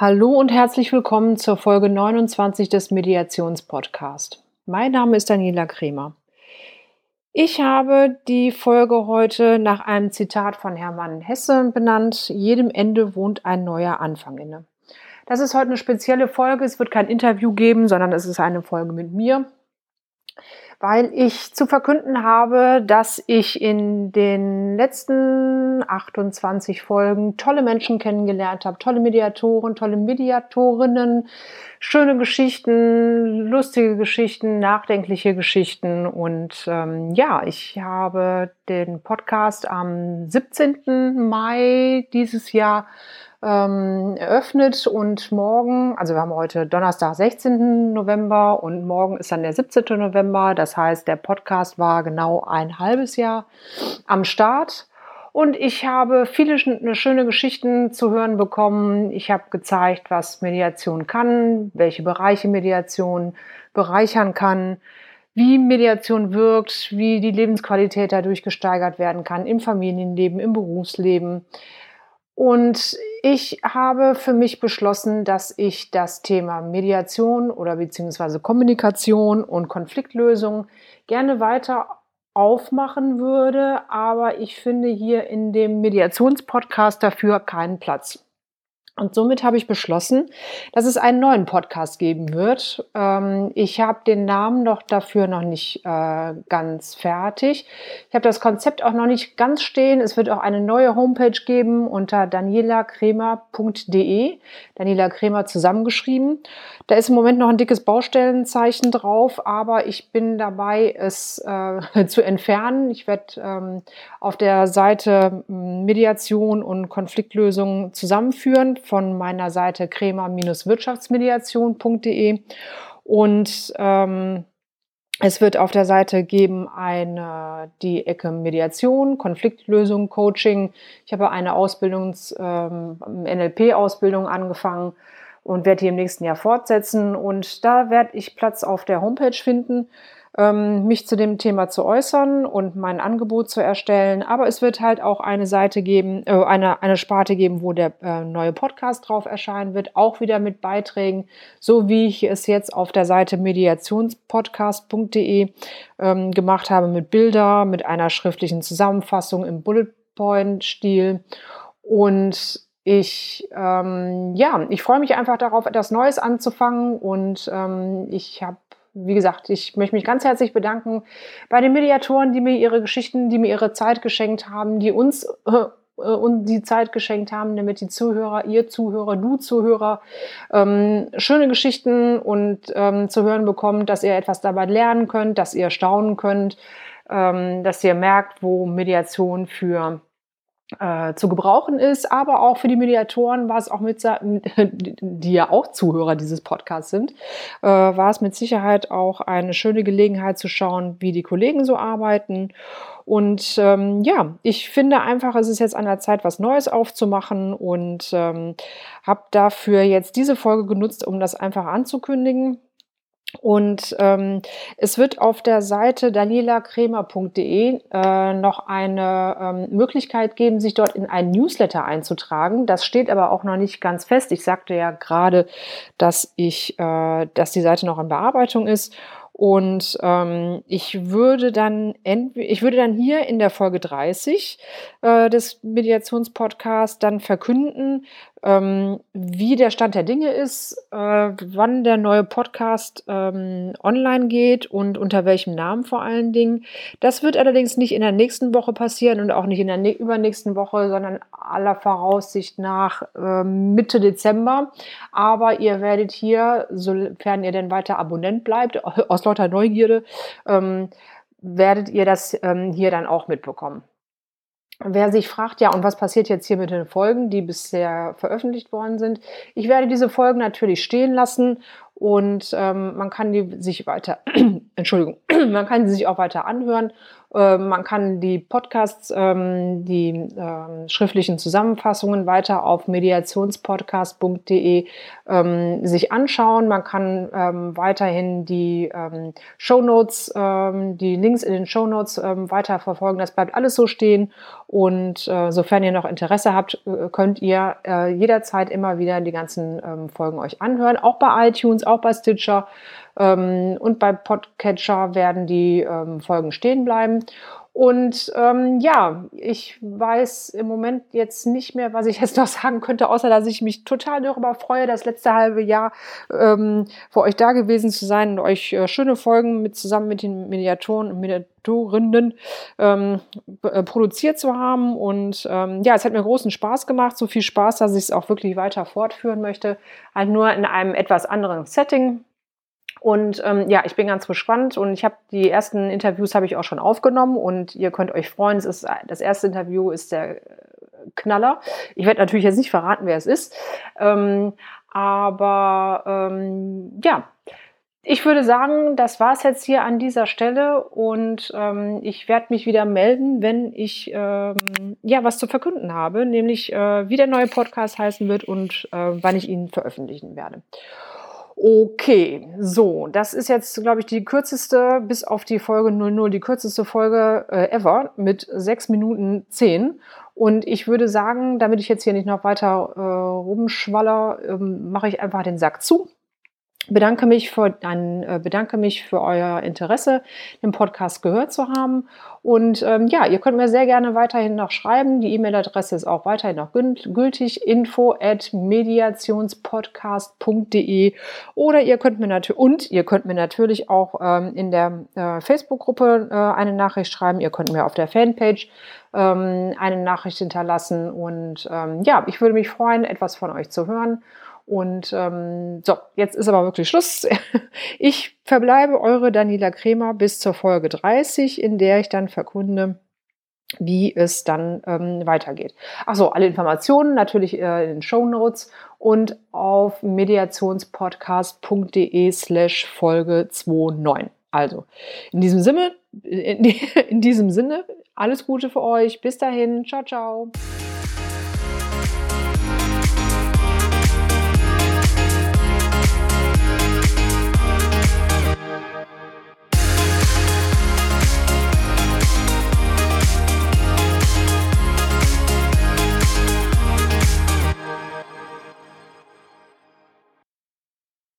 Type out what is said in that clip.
Hallo und herzlich willkommen zur Folge 29 des Mediationspodcast. Mein Name ist Daniela Kremer. Ich habe die Folge heute nach einem Zitat von Hermann Hesse benannt. Jedem Ende wohnt ein neuer Anfang inne. Das ist heute eine spezielle Folge. Es wird kein Interview geben, sondern es ist eine Folge mit mir weil ich zu verkünden habe, dass ich in den letzten 28 Folgen tolle Menschen kennengelernt habe, tolle Mediatoren, tolle Mediatorinnen, schöne Geschichten, lustige Geschichten, nachdenkliche Geschichten. Und ähm, ja, ich habe den Podcast am 17. Mai dieses Jahr ähm, eröffnet und morgen, also wir haben heute Donnerstag, 16. November und morgen ist dann der 17. November. Das heißt, der Podcast war genau ein halbes Jahr am Start. Und ich habe viele ne, schöne Geschichten zu hören bekommen. Ich habe gezeigt, was Mediation kann, welche Bereiche Mediation bereichern kann, wie Mediation wirkt, wie die Lebensqualität dadurch gesteigert werden kann im Familienleben, im Berufsleben. Und ich habe für mich beschlossen, dass ich das Thema Mediation oder beziehungsweise Kommunikation und Konfliktlösung gerne weiter aufmachen würde, aber ich finde hier in dem Mediationspodcast dafür keinen Platz. Und somit habe ich beschlossen, dass es einen neuen Podcast geben wird. Ähm, ich habe den Namen noch dafür noch nicht äh, ganz fertig. Ich habe das Konzept auch noch nicht ganz stehen. Es wird auch eine neue Homepage geben unter danielakremer.de. Daniela Kremer zusammengeschrieben. Da ist im Moment noch ein dickes Baustellenzeichen drauf, aber ich bin dabei, es äh, zu entfernen. Ich werde ähm, auf der Seite Mediation und Konfliktlösung zusammenführen von meiner Seite kremer-wirtschaftsmediation.de und ähm, es wird auf der Seite geben eine, die Ecke Mediation, Konfliktlösung, Coaching. Ich habe eine Ausbildungs, ähm, NLP-Ausbildung angefangen und werde die im nächsten Jahr fortsetzen. Und da werde ich Platz auf der Homepage finden mich zu dem Thema zu äußern und mein Angebot zu erstellen. Aber es wird halt auch eine Seite geben, äh, eine, eine Sparte geben, wo der äh, neue Podcast drauf erscheinen wird, auch wieder mit Beiträgen, so wie ich es jetzt auf der Seite mediationspodcast.de ähm, gemacht habe, mit Bilder, mit einer schriftlichen Zusammenfassung im Bullet Point-Stil. Und ich, ähm, ja, ich freue mich einfach darauf, etwas Neues anzufangen und ähm, ich habe wie gesagt, ich möchte mich ganz herzlich bedanken bei den Mediatoren, die mir ihre Geschichten, die mir ihre Zeit geschenkt haben, die uns äh, und die Zeit geschenkt haben, damit die Zuhörer, ihr Zuhörer, du Zuhörer, ähm, schöne Geschichten und ähm, zu hören bekommt, dass ihr etwas dabei lernen könnt, dass ihr staunen könnt, ähm, dass ihr merkt, wo Mediation für äh, zu gebrauchen ist, aber auch für die Mediatoren war es auch mit, die ja auch Zuhörer dieses Podcasts sind, äh, war es mit Sicherheit auch eine schöne Gelegenheit zu schauen, wie die Kollegen so arbeiten. Und ähm, ja, ich finde einfach, es ist jetzt an der Zeit, was Neues aufzumachen und ähm, habe dafür jetzt diese Folge genutzt, um das einfach anzukündigen. Und ähm, es wird auf der Seite danielakremer.de äh, noch eine ähm, Möglichkeit geben, sich dort in einen Newsletter einzutragen. Das steht aber auch noch nicht ganz fest. Ich sagte ja gerade, dass ich, äh, dass die Seite noch in Bearbeitung ist. Und ähm, ich würde dann ich würde dann hier in der Folge 30 äh, des Mediationspodcasts dann verkünden, ähm, wie der Stand der Dinge ist, äh, wann der neue Podcast ähm, online geht und unter welchem Namen vor allen Dingen. Das wird allerdings nicht in der nächsten Woche passieren und auch nicht in der ne übernächsten Woche, sondern aller Voraussicht nach äh, Mitte Dezember. Aber ihr werdet hier, sofern ihr denn weiter Abonnent bleibt, aus lauter Neugierde, ähm, werdet ihr das ähm, hier dann auch mitbekommen. Wer sich fragt, ja, und was passiert jetzt hier mit den Folgen, die bisher veröffentlicht worden sind? Ich werde diese Folgen natürlich stehen lassen und ähm, man kann die sich weiter, Entschuldigung, man kann sie sich auch weiter anhören man kann die Podcasts, ähm, die ähm, schriftlichen Zusammenfassungen weiter auf mediationspodcast.de ähm, sich anschauen. Man kann ähm, weiterhin die ähm, Shownotes, ähm, die Links in den Shownotes ähm, weiter verfolgen. Das bleibt alles so stehen. Und äh, sofern ihr noch Interesse habt, äh, könnt ihr äh, jederzeit immer wieder die ganzen ähm, Folgen euch anhören. Auch bei iTunes, auch bei Stitcher. Ähm, und bei Podcatcher werden die ähm, Folgen stehen bleiben. Und ähm, ja, ich weiß im Moment jetzt nicht mehr, was ich jetzt noch sagen könnte, außer dass ich mich total darüber freue, das letzte halbe Jahr ähm, für euch da gewesen zu sein und euch äh, schöne Folgen mit zusammen mit den Mediatoren und Mediatorinnen ähm, äh, produziert zu haben. Und ähm, ja, es hat mir großen Spaß gemacht, so viel Spaß, dass ich es auch wirklich weiter fortführen möchte. Halt nur in einem etwas anderen Setting. Und ähm, ja, ich bin ganz gespannt und ich habe die ersten Interviews habe ich auch schon aufgenommen und ihr könnt euch freuen. Es ist das erste Interview ist der Knaller. Ich werde natürlich jetzt nicht verraten, wer es ist, ähm, aber ähm, ja. Ich würde sagen, das war es jetzt hier an dieser Stelle und ähm, ich werde mich wieder melden, wenn ich ähm, ja was zu verkünden habe, nämlich äh, wie der neue Podcast heißen wird und äh, wann ich ihn veröffentlichen werde. Okay, so, das ist jetzt, glaube ich, die kürzeste, bis auf die Folge 00, die kürzeste Folge äh, ever mit 6 Minuten 10. Und ich würde sagen, damit ich jetzt hier nicht noch weiter äh, rumschwaller, ähm, mache ich einfach den Sack zu bedanke mich für, dann, äh, bedanke mich für euer Interesse, den Podcast gehört zu haben. Und ähm, ja, ihr könnt mir sehr gerne weiterhin noch schreiben. Die E-Mail-Adresse ist auch weiterhin noch gültig, info at mediationspodcast.de oder ihr könnt mir natürlich, und ihr könnt mir natürlich auch ähm, in der äh, Facebook-Gruppe äh, eine Nachricht schreiben. Ihr könnt mir auf der Fanpage ähm, eine Nachricht hinterlassen. Und ähm, ja, ich würde mich freuen, etwas von euch zu hören. Und ähm, so, jetzt ist aber wirklich Schluss. Ich verbleibe eure Daniela Kremer bis zur Folge 30, in der ich dann verkunde, wie es dann ähm, weitergeht. Achso, alle Informationen natürlich äh, in den Show Notes und auf mediationspodcast.de slash Folge 29. Also, in diesem Sinne, in, in diesem Sinne, alles Gute für euch. Bis dahin. Ciao, ciao.